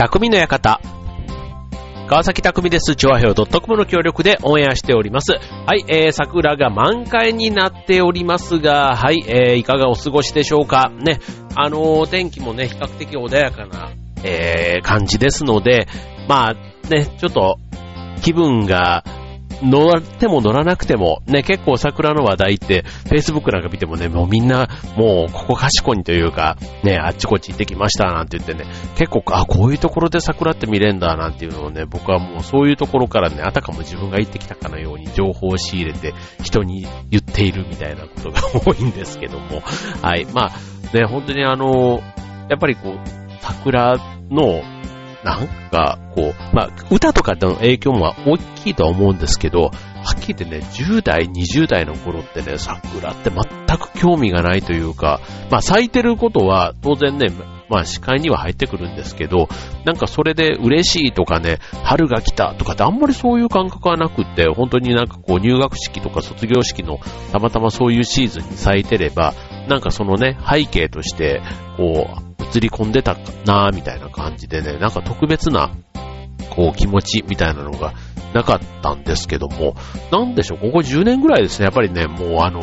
匠の館。川崎匠です。チョアヘオ .com の協力でオンエアしております。はい、えー、桜が満開になっておりますが、はい、えー、いかがお過ごしでしょうか？ね、あのー、天気もね、比較的穏やかな、えー、感じですので、まあ、ね、ちょっと、気分が乗っても乗らなくても、ね、結構桜の話題って、Facebook なんか見てもね、もうみんな、もうここ賢いというか、ね、あっちこっち行ってきましたなんて言ってね、結構、あ、こういうところで桜って見れんだなんていうのをね、僕はもうそういうところからね、あたかも自分が行ってきたかのように情報を仕入れて人に言っているみたいなことが多いんですけども、はい。まあ、ね、本当にあの、やっぱりこう、桜のなんか、こう、まあ、歌とかの影響も大きいとは思うんですけど、はっきり言ってね、10代、20代の頃ってね、桜って全く興味がないというか、まあ、咲いてることは当然ね、まあ、視界には入ってくるんですけど、なんかそれで嬉しいとかね、春が来たとかってあんまりそういう感覚はなくって、本当になんかこう入学式とか卒業式のたまたまそういうシーズンに咲いてれば、なんかそのね、背景として、こう、映り込んでたかなみたいな感じでね、なんか特別な、こう気持ちみたいなのがなかったんですけども、なんでしょう、ここ10年ぐらいですね、やっぱりね、もうあの、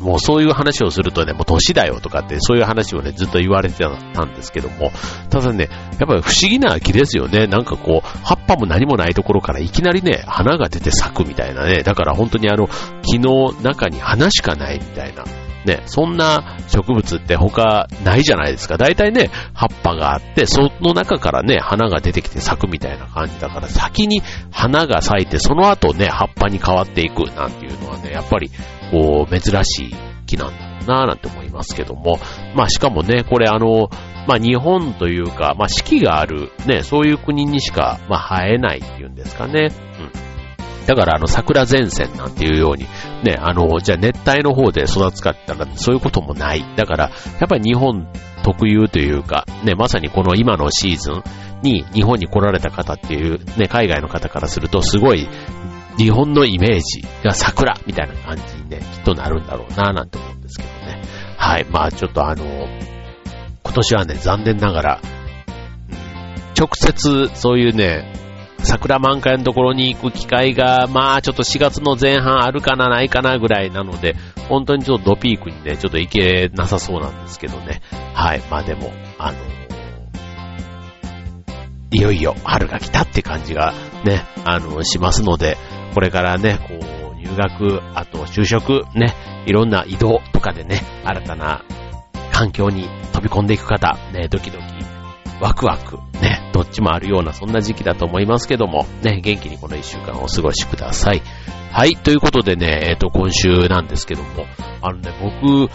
もうそういう話をするとね、もう年だよとかって、そういう話をね、ずっと言われてたんですけども、ただね、やっぱり不思議な木ですよね。なんかこう、葉っぱも何もないところからいきなりね、花が出て咲くみたいなね。だから本当にあの、木の中に花しかないみたいな。ね、そんな植物って他ないじゃないですか。大体ね、葉っぱがあって、その中からね、花が出てきて咲くみたいな感じだから、先に花が咲いて、その後ね、葉っぱに変わっていくなんていうのはね、やっぱり、こう、珍しい木なんだろうなぁなんて思いますけども。まあしかもね、これあの、まあ日本というか、まあ四季がある、ね、そういう国にしか、まあ生えないっていうんですかね。だからあの桜前線なんていうように、ね、あの、じゃあ熱帯の方で育つかって言ったらそういうこともない。だから、やっぱり日本特有というか、ね、まさにこの今のシーズンに日本に来られた方っていう、ね、海外の方からするとすごい日本のイメージが桜みたいな感じにね、きっとなるんだろうななんて思うんですけどね。はい、まあちょっとあの、今年はね、残念ながら、直接そういうね、桜満開のところに行く機会が、まあちょっと4月の前半あるかなないかなぐらいなので、本当にちょっとドピークにね、ちょっと行けなさそうなんですけどね。はい。まあでも、あのいよいよ春が来たって感じがね、あの、しますので、これからね、こう、入学、あと就職、ね、いろんな移動とかでね、新たな環境に飛び込んでいく方、ね、ドキドキワクワク、ね、どっちもあるようなそんな時期だと思いますけども、ね、元気にこの一週間をお過ごしください。はい、ということでね、えっ、ー、と、今週なんですけども、あのね、僕、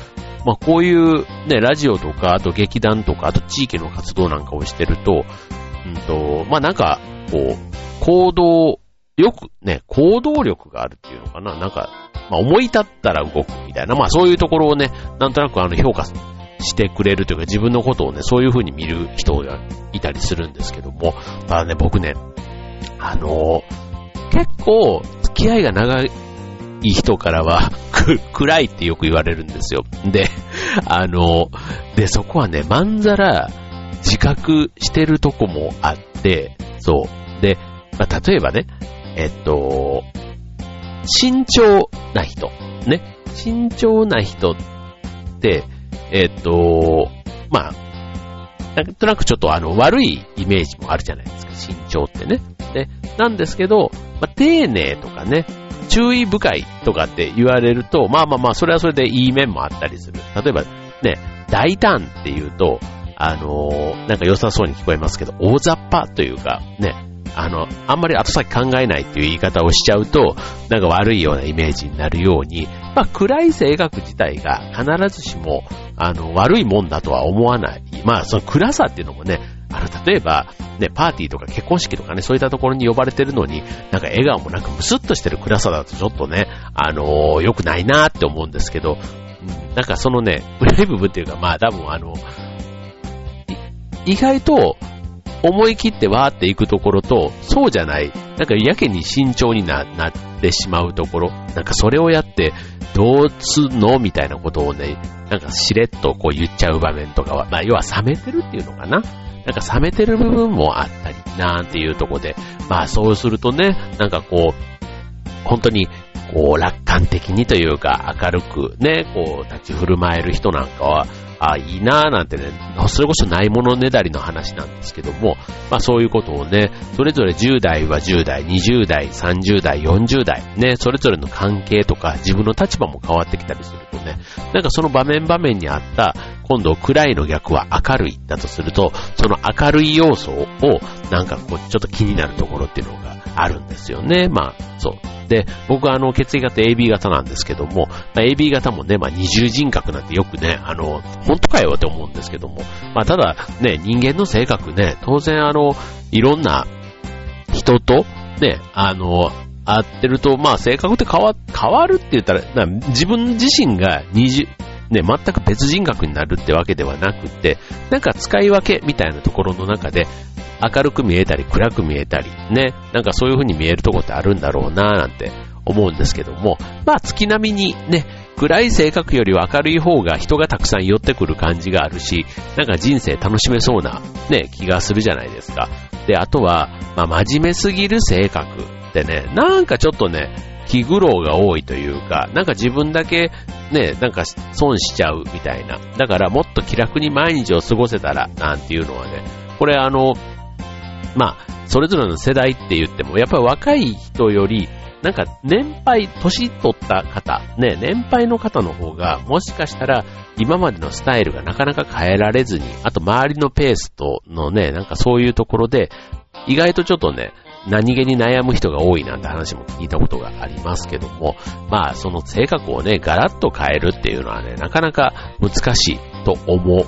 まあ、こういうね、ラジオとか、あと劇団とか、あと地域の活動なんかをしてると、うんと、まあ、なんか、こう、行動、よくね、行動力があるっていうのかな、なんか、まあ、思い立ったら動くみたいな、まあ、そういうところをね、なんとなくあの、評価するしてくれるというか自分のことをね、そういう風に見る人がいたりするんですけども、ただね、僕ね、あのー、結構付き合いが長い人からは、く暗いってよく言われるんですよ。で、あのー、で、そこはね、まんざら自覚してるとこもあって、そう。で、まあ、例えばね、えっと、慎重な人、ね、慎重な人って、えっ、と、まあ、なんとなくちょっとあの、悪いイメージもあるじゃないですか、慎重ってね。で、なんですけど、まあ、丁寧とかね、注意深いとかって言われると、まあまあまあ、それはそれでいい面もあったりする。例えば、ね、大胆って言うと、あのー、なんか良さそうに聞こえますけど、大雑把というか、ね、あの、あんまり後先考えないっていう言い方をしちゃうと、なんか悪いようなイメージになるように、まあ、暗い性格自体が必ずしも、あの、悪いもんだとは思わない。まあ、その暗さっていうのもね、あの、例えば、ね、パーティーとか結婚式とかね、そういったところに呼ばれてるのに、なんか笑顔もなんかムスッとしてる暗さだとちょっとね、あのー、良くないなーって思うんですけど、うん、なんかそのね、暗い部分っていうか、まあ多分あの、意外と、思い切ってわーっていくところと、そうじゃない、なんかやけに慎重にななってしまうところ、なんかそれをやって、どうすんのみたいなことをね、なんかしれっとこう言っちゃう場面とかは、まあ要は冷めてるっていうのかな。なんか冷めてる部分もあったり、なんていうとこで、まあそうするとね、なんかこう、本当にこう楽観的にというか明るくね、こう立ち振る舞える人なんかは、あいいなぁなんてね、それこそないものねだりの話なんですけども、まあそういうことをね、それぞれ10代は10代、20代、30代、40代、ね、それぞれの関係とか自分の立場も変わってきたりするとね、なんかその場面場面にあった、今度暗いの逆は明るいだとすると、その明るい要素を、なんかこう、ちょっと気になるところっていうのがあるんですよね。まあ、そう。で、僕はあの、血液型 AB 型なんですけども、まあ、AB 型もね、まあ、二重人格なんてよくね、あの、本当かよって思うんですけども、まあ、ただ、ね、人間の性格ね、当然あの、いろんな人と、ね、あの、会ってると、まあ、性格って変わ、変わるって言ったら、自分自身が二重、ね、全く別人格になるってわけではなくて、なんか使い分けみたいなところの中で、明るく見えたり暗く見えたり、ね、なんかそういう風に見えるとこってあるんだろうななんて思うんですけども、まあ月並みにね、暗い性格よりは明るい方が人がたくさん寄ってくる感じがあるし、なんか人生楽しめそうなね、気がするじゃないですか。で、あとは、まあ真面目すぎる性格ってね、なんかちょっとね、気苦労が多いというか、なんか自分だけね、なんか損しちゃうみたいな。だからもっと気楽に毎日を過ごせたらなんていうのはね、これあの、まあ、それぞれの世代って言っても、やっぱり若い人より、なんか年配、年取った方、ね、年配の方の方が、もしかしたら今までのスタイルがなかなか変えられずに、あと周りのペースとのね、なんかそういうところで、意外とちょっとね、何気に悩む人が多いなんて話も聞いたことがありますけども、まあその性格をね、ガラッと変えるっていうのはね、なかなか難しいと思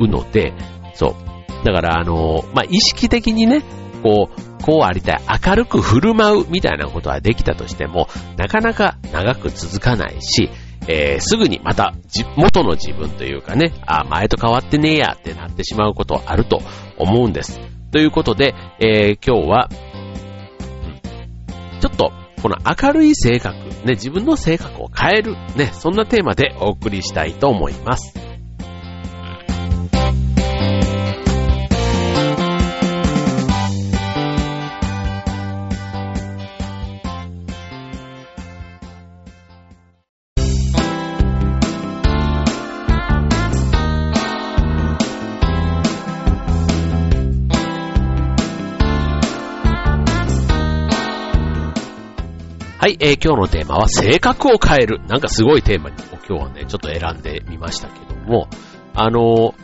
うので、そう。だから、あの、まあ、意識的にね、こう、こうありたい、明るく振る舞うみたいなことはできたとしても、なかなか長く続かないし、えー、すぐにまた元の自分というかね、あ、前と変わってねえやってなってしまうことはあると思うんです。ということで、えー、今日は、ちょっと、この明るい性格、ね、自分の性格を変える、ね、そんなテーマでお送りしたいと思います。はい、えー、今日のテーマは性格を変える。なんかすごいテーマに今日はね、ちょっと選んでみましたけども、あのー、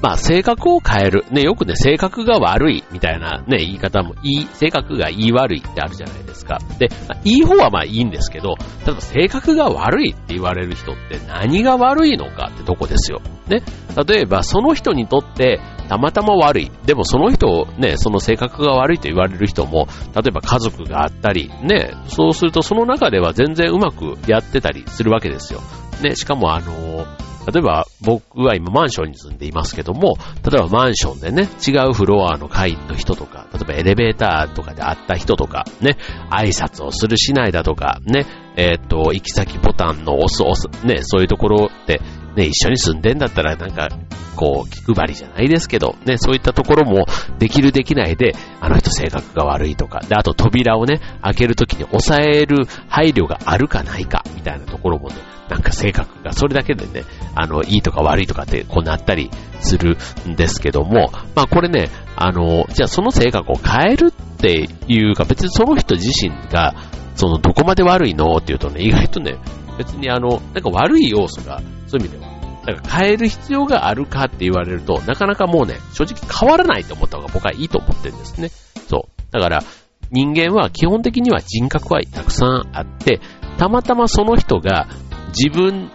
まあ、性格を変える。ね、よくね、性格が悪いみたいなね、言い方も、いい、性格が言い悪いってあるじゃないですか。で、まあ、いい方はまあいいんですけど、ただ性格が悪いって言われる人って何が悪いのかってとこですよ。ね。例えば、その人にとってたまたま悪い。でもその人を、ね、その性格が悪いと言われる人も、例えば家族があったり、ね、そうするとその中では全然うまくやってたりするわけですよ。ね、しかもあの例えば僕は今マンションに住んでいますけども、例えばマンションでね、違うフロアの階の人とか、例えばエレベーターとかで会った人とか、ね、挨拶をするしないだとか、ね、えっ、ー、と、行き先ボタンの押す押す、ね、そういうところってね、一緒に住んでんだったらなんか、こう、気配りじゃないですけど、ね、そういったところもできるできないで、あの人性格が悪いとか、で、あと扉をね、開けるときに抑える配慮があるかないか、みたいなところもね、なんか性格が、それだけでね、あの、いいとか悪いとかってこうなったりするんですけども、まあこれね、あの、じゃあその性格を変えるっていうか、別にその人自身が、そのどこまで悪いのっていうとね、意外とね、別にあの、なんか悪い要素が、そういう意味では、なんか変える必要があるかって言われると、なかなかもうね、正直変わらないと思った方が僕はいいと思ってるんですね。そう。だから、人間は基本的には人格はたくさんあって、たまたまその人が自分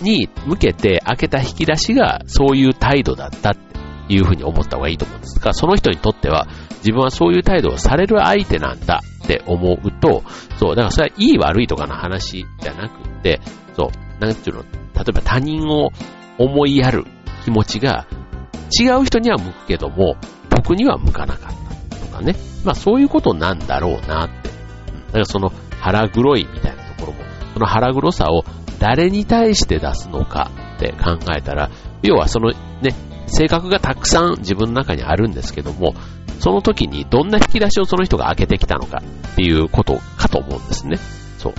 に向けて開けた引き出しがそういう態度だったっていうふうに思った方がいいと思うんですが、その人にとっては自分はそういう態度をされる相手なんだって思うと、そう、だからそれはいい悪いとかの話じゃなくて、そう、なんていうの、例えば他人を思いやる気持ちが違う人には向くけども、僕には向かなかったとかね。まあそういうことなんだろうなって。だからその腹黒いみたいなところも、その腹黒さを誰に対して出すのかって考えたら、要はそのね、性格がたくさん自分の中にあるんですけども、その時にどんな引き出しをその人が開けてきたのかっていうことかと思うんですね。そう。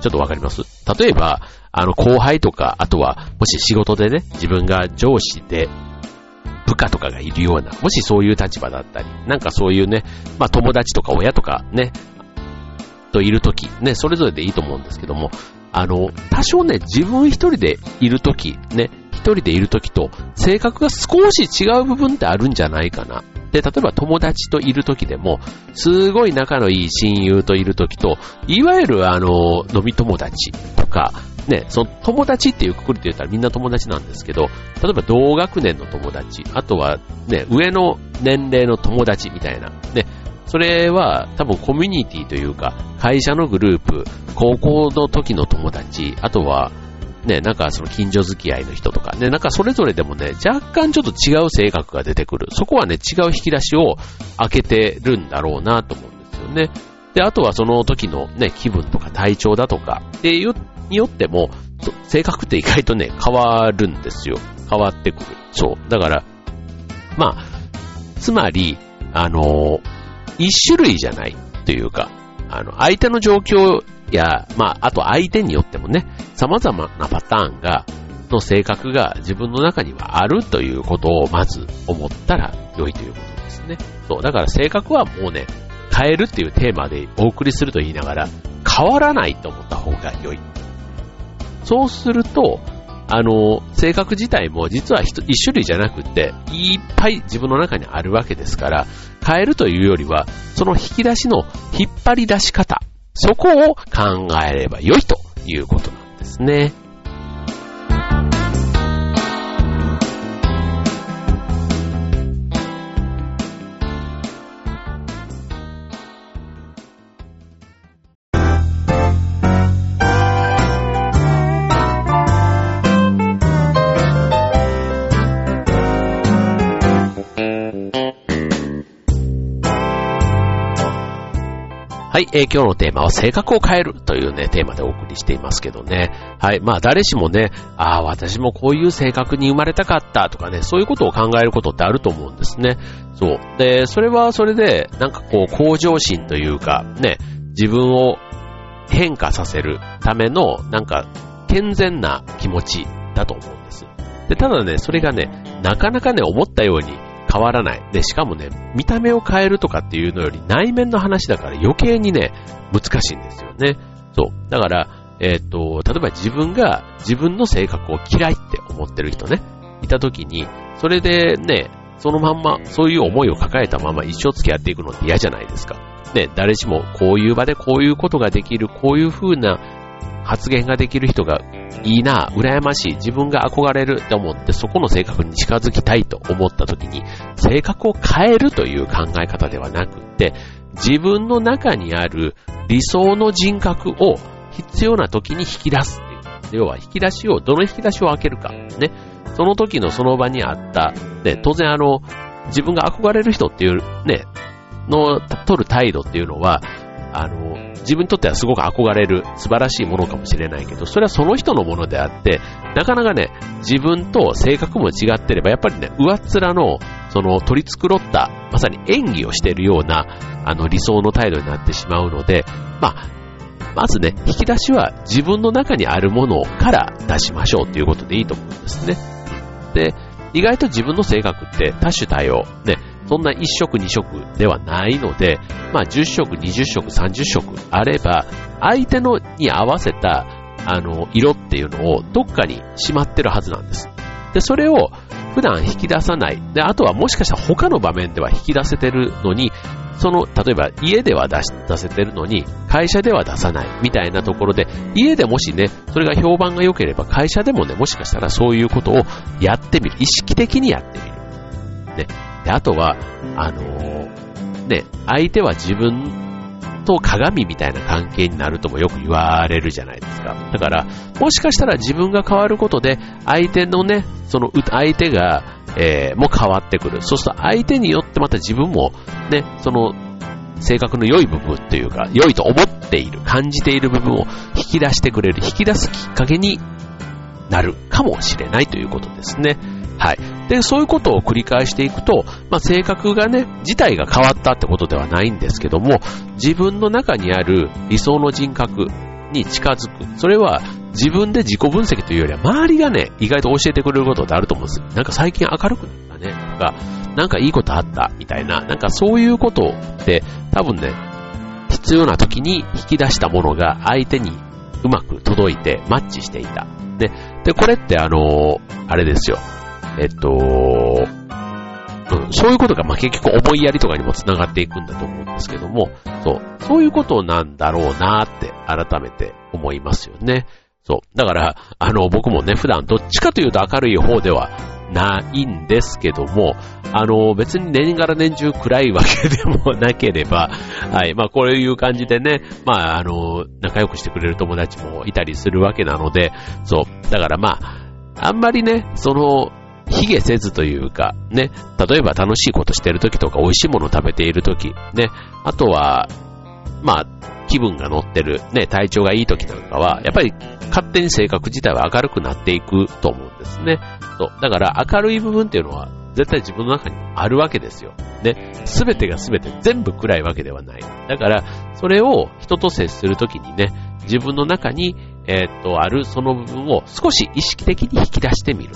ちょっとわかります？例えば、あの後輩とか、あとは、もし仕事でね、自分が上司で、部下とかがいるような、もしそういう立場だったり、なんかそういうね、まあ友達とか親とかね、といるとき、ね、それぞれでいいと思うんですけども、あの、多少ね、自分一人でいるとき、ね、人でいるときと、性格が少し違う部分ってあるんじゃないかな。で、例えば友達といるときでも、すごい仲のいい親友といるときと、いわゆるあの、飲み友達とか、ね、その友達っていうくくりで言ったらみんな友達なんですけど、例えば同学年の友達、あとはね、上の年齢の友達みたいな、ね、それは多分コミュニティというか、会社のグループ、高校の時の友達、あとは、ね、なんかその近所付き合いの人とかね、なんかそれぞれでもね、若干ちょっと違う性格が出てくる。そこはね、違う引き出しを開けてるんだろうなと思うんですよね。で、あとはその時のね、気分とか体調だとかっていうによっても、性格って意外とね、変わるんですよ。変わってくる。そう。だから、まあ、つまり、あの一種類じゃないというか、あの、相手の状況や、まあ、あと相手によってもね、様々なパターンが、の性格が自分の中にはあるということをまず思ったら良いということですね。そう、だから性格はもうね、変えるっていうテーマでお送りすると言いながら、変わらないと思った方が良い。そうすると、あの、性格自体も実は一種類じゃなくて、いっぱい自分の中にあるわけですから、変えるというよりは、その引き出しの引っ張り出し方、そこを考えれば良いということですね。はい、えー、今日のテーマは性格を変えるというね、テーマでお送りしていますけどね。はい、まあ誰しもね、ああ、私もこういう性格に生まれたかったとかね、そういうことを考えることってあると思うんですね。そう。で、それはそれで、なんかこう、向上心というか、ね、自分を変化させるための、なんか、健全な気持ちだと思うんです。で、ただね、それがね、なかなかね、思ったように変わらない。で、しかもね、見た目を変えるとかっていうのより内面の話だから余計にね、難しいんですよね。そう。だから、えっ、と、例えば自分が自分の性格を嫌いって思ってる人ね、いた時に、それでね、そのまんま、そういう思いを抱えたまま一生付き合っていくのって嫌じゃないですか。ね、誰しもこういう場でこういうことができる、こういう風な発言ができる人がいいな、羨ましい、自分が憧れるって思って、そこの性格に近づきたいと思った時に、性格を変えるという考え方ではなくって、自分の中にある理想の人格を必要な時に引き出すっていう。要は引き出しを、どの引き出しを開けるか。ね。その時のその場にあった、ね、当然あの、自分が憧れる人っていうね、の取る態度っていうのは、あの、自分にとってはすごく憧れる素晴らしいものかもしれないけど、それはその人のものであって、なかなかね、自分と性格も違ってれば、やっぱりね、上っ面の、その取り繕った、まさに演技をしているような、あの理想の態度になってしまうので、まあ、まずね、引き出しは自分の中にあるものから出しましょうということでいいと思うんですね。で、意外と自分の性格って多種多様。ね、そんな1色2色ではないので、まあ10色、20色、30色あれば、相手のに合わせた、あの、色っていうのをどっかにしまってるはずなんです。で、それを普段引き出さない。で、あとはもしかしたら他の場面では引き出せてるのに、その、例えば家では出し出せてるのに、会社では出さないみたいなところで、家でもしね、それが評判が良ければ会社でもね、もしかしたらそういうことをやってみる。意識的にやってみる。ね。で、あとは、あのー、ね、相手は自分と鏡みたいな関係になるともよく言われるじゃないですか。だから、もしかしたら自分が変わることで、相手のね、その、相手が、えー、も変わってくる。そうすると相手によってまた自分も、ね、その、性格の良い部分っていうか、良いと思っている、感じている部分を引き出してくれる、引き出すきっかけになるかもしれないということですね。はい。で、そういうことを繰り返していくと、まあ、性格がね、自体が変わったってことではないんですけども、自分の中にある理想の人格に近づく。それは自分で自己分析というよりは、周りがね、意外と教えてくれることってあると思うんですよ。なんか最近明るくなったね、とか、なんかいいことあった、みたいな、なんかそういうことって多分ね、必要な時に引き出したものが相手にうまく届いてマッチしていた。で、で、これってあのあれですよ。えっと、うん、そういうことが、まあ、結局思いやりとかにも繋がっていくんだと思うんですけども、そう、そういうことなんだろうなって改めて思いますよね。そう。だから、あの、僕もね、普段どっちかというと明るい方ではないんですけども、あの、別に年がら年中暗いわけでもなければ、はい、まあこういう感じでね、まああの、仲良くしてくれる友達もいたりするわけなので、そう、だからまあ、あんまりね、その、卑下せずというか、ね、例えば楽しいことしてる時とか美味しいもの食べている時、ね、あとは、まあ、気分が乗ってる、ね、体調がいい時なんかは、やっぱり勝手に性格自体は明るくなっていくと思うんですね。そう。だから明るい部分っていうのは絶対自分の中にあるわけですよ。ね。すべてがすべて全部暗いわけではない。だから、それを人と接するときにね、自分の中に、えー、っと、あるその部分を少し意識的に引き出してみる。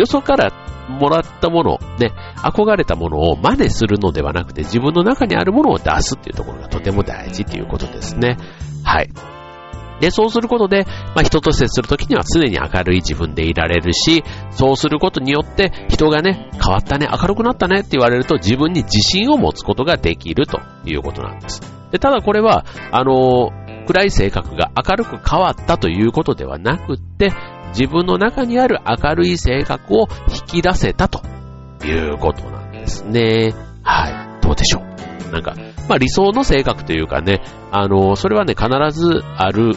よそからもらったもの、ね、憧れたものを真似するのではなくて、自分の中にあるものを出すっていうところがとても大事っていうことですね。はい。で、そうすることで、まあ、人と接するときには常に明るい自分でいられるし、そうすることによって人がね、変わったね、明るくなったねって言われると自分に自信を持つことができるということなんです。で、ただこれは、あのー、暗い性格が明るく変わったということではなくって、自分の中にある明るい性格を引き出せたということなんですね。はい。どうでしょう？なんか、まあ理想の性格というかね、あの、それはね、必ずある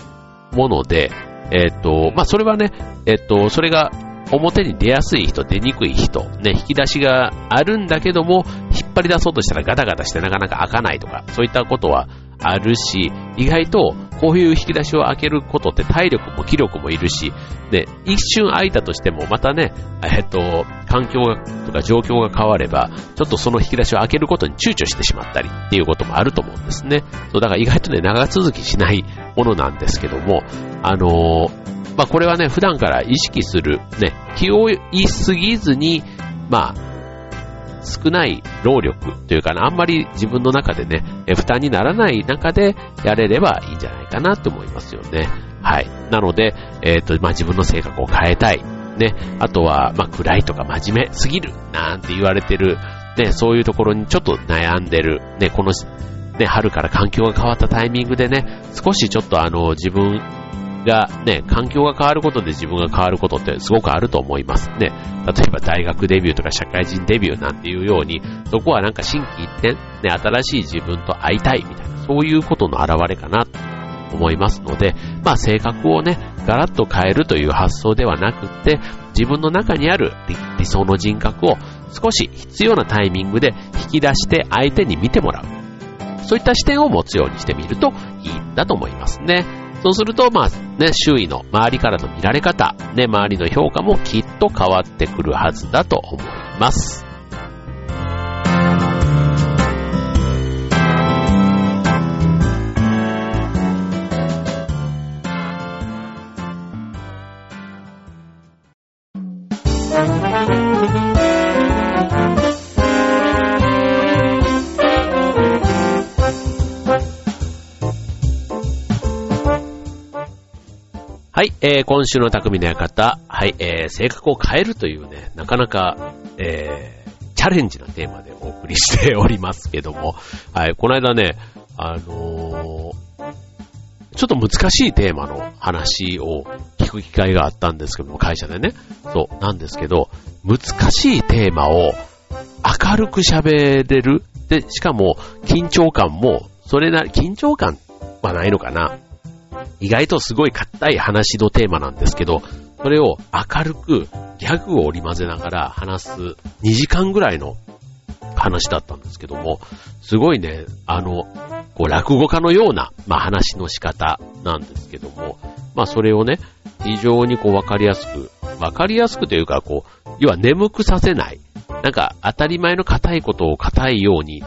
もので、えっ、と、まあ、それはね、えっ、と、それが表に出やすい人、出にくい人、ね、引き出しがあるんだけども、引っ張り出そうとしたらガタガタしてなかなか開かないとか、そういったことはあるし、意外とこういう引き出しを開けることって体力も気力もいるし、ね、一瞬開いたとしてもまたね、えっと、環境がとか状況が変われば、ちょっとその引き出しを開けることに躊躇してしまったりっていうこともあると思うんですね。そう、だから意外とね、長続きしないものなんですけども、あのー、まあ、これはね、普段から意識する、ね、気を言いすぎずに、まあ、少ない労力というかな、あんまり自分の中でね、負担にならない中でやれればいいんじゃないかなと思いますよね。はい。なので、えっ、ー、と、まあ、自分の性格を変えたい。ね。あとは、まあ、暗いとか真面目すぎる。なんて言われてる。ね、そういうところにちょっと悩んでる。ね、この、ね、春から環境が変わったタイミングでね、少しちょっとあの、自分がね、環境が変わることで自分が変わることってすごくあると思いますね。例えば大学デビューとか社会人デビューなんていうように、そこはなんか心機一転、ね、新しい自分と会いたいみたいな、そういうことの表れかなと思いますので、まあ性格をね、ガラッと変えるという発想ではなくて、自分の中にある理想の人格を少し必要なタイミングで引き出して相手に見てもらう。そういった視点を持つようにしてみるといいんだと思いますね。そうすると、まあね、周囲の周りからの見られ方、ね、周りの評価もきっと変わってくるはずだと思います。はい、えー、今週の匠の館、はい、えー、性格を変えるというね、なかなか、えー、チャレンジなテーマでお送りしておりますけども、はい、この間ね、あのー、ちょっと難しいテーマの話を聞く機会があったんですけども、会社でね。そう、なんですけど、難しいテーマを明るく喋れる。で、しかも緊張感も、それなり、緊張感はないのかな。意外とすごい硬い話のテーマなんですけど、それを明るくギャグを織り交ぜながら話す2時間ぐらいの話だったんですけども、すごいね、あの、こう落語家のような、まあ話の仕方なんですけども、まあそれをね、非常にこうわかりやすくわかりやすくというか、こう、要は眠くさせない。なんか、当たり前の硬いことを硬いように、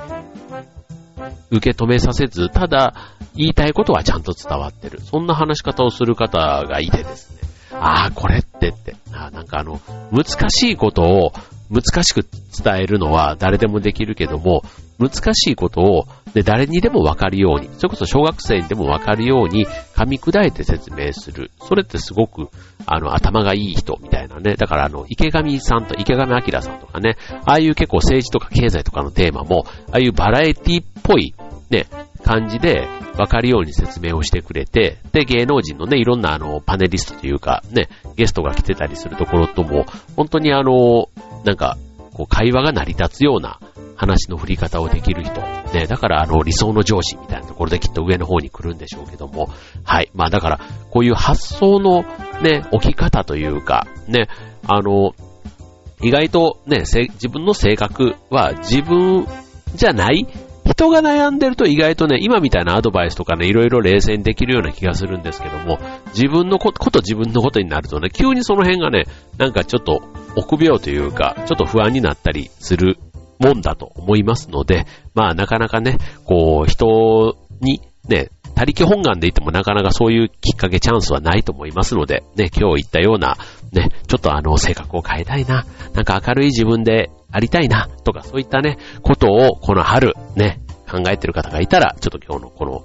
受け止めさせず、ただ、言いたいことはちゃんと伝わってる。そんな話し方をする方がいてですね。ああ、これってって。あなんかあの、難しいことを難しく伝えるのは誰でもできるけども、難しいことを、ね、誰にでもわかるように、それこそ小学生にでもわかるように噛み砕いて説明する。それってすごく、あの、頭がいい人みたいなね。だからあの、池上さんと池上彰さんとかね、ああいう結構政治とか経済とかのテーマも、ああいうバラエティっぽい、ね、感じで分かるように説明をしてくれて、で、芸能人のね、いろんなあの、パネリストというか、ね、ゲストが来てたりするところとも、本当にあの、なんか、こう、会話が成り立つような話の振り方をできる人。ね、だからあの、理想の上司みたいなところできっと上の方に来るんでしょうけども、はい。まあだから、こういう発想のね、置き方というか、ね、あの、意外とね、自分の性格は自分じゃない人が悩んでると意外とね、今みたいなアドバイスとかね、いろいろ冷静にできるような気がするんですけども、自分のこと、こと自分のことになるとね、急にその辺がね、なんかちょっと臆病というか、ちょっと不安になったりするもんだと思いますので、まあなかなかね、こう、人にね、他力本願でいてもなかなかそういうきっかけチャンスはないと思いますので、ね、今日言ったような、ね、ちょっとあの、性格を変えたいな、なんか明るい自分でありたいな、とかそういったね、ことをこの春、ね、考えてる方がいたら、ちょっと今日のこの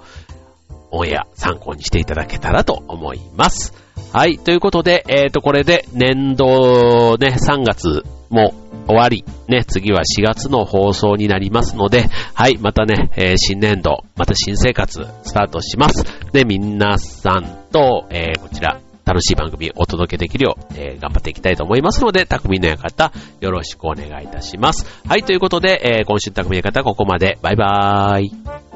オンエア参考にしていただけたらと思います。はい、ということで、えっ、ー、と、これで年度ね、3月も終わり、ね、次は4月の放送になりますので、はい、またね、えー、新年度、また新生活スタートします。で、皆さんと、えー、こちら、楽しい番組をお届けできるよう、えー、頑張っていきたいと思いますので、匠の館、よろしくお願いいたします。はい、ということで、えー、今週匠の館ここまで。バイバーイ。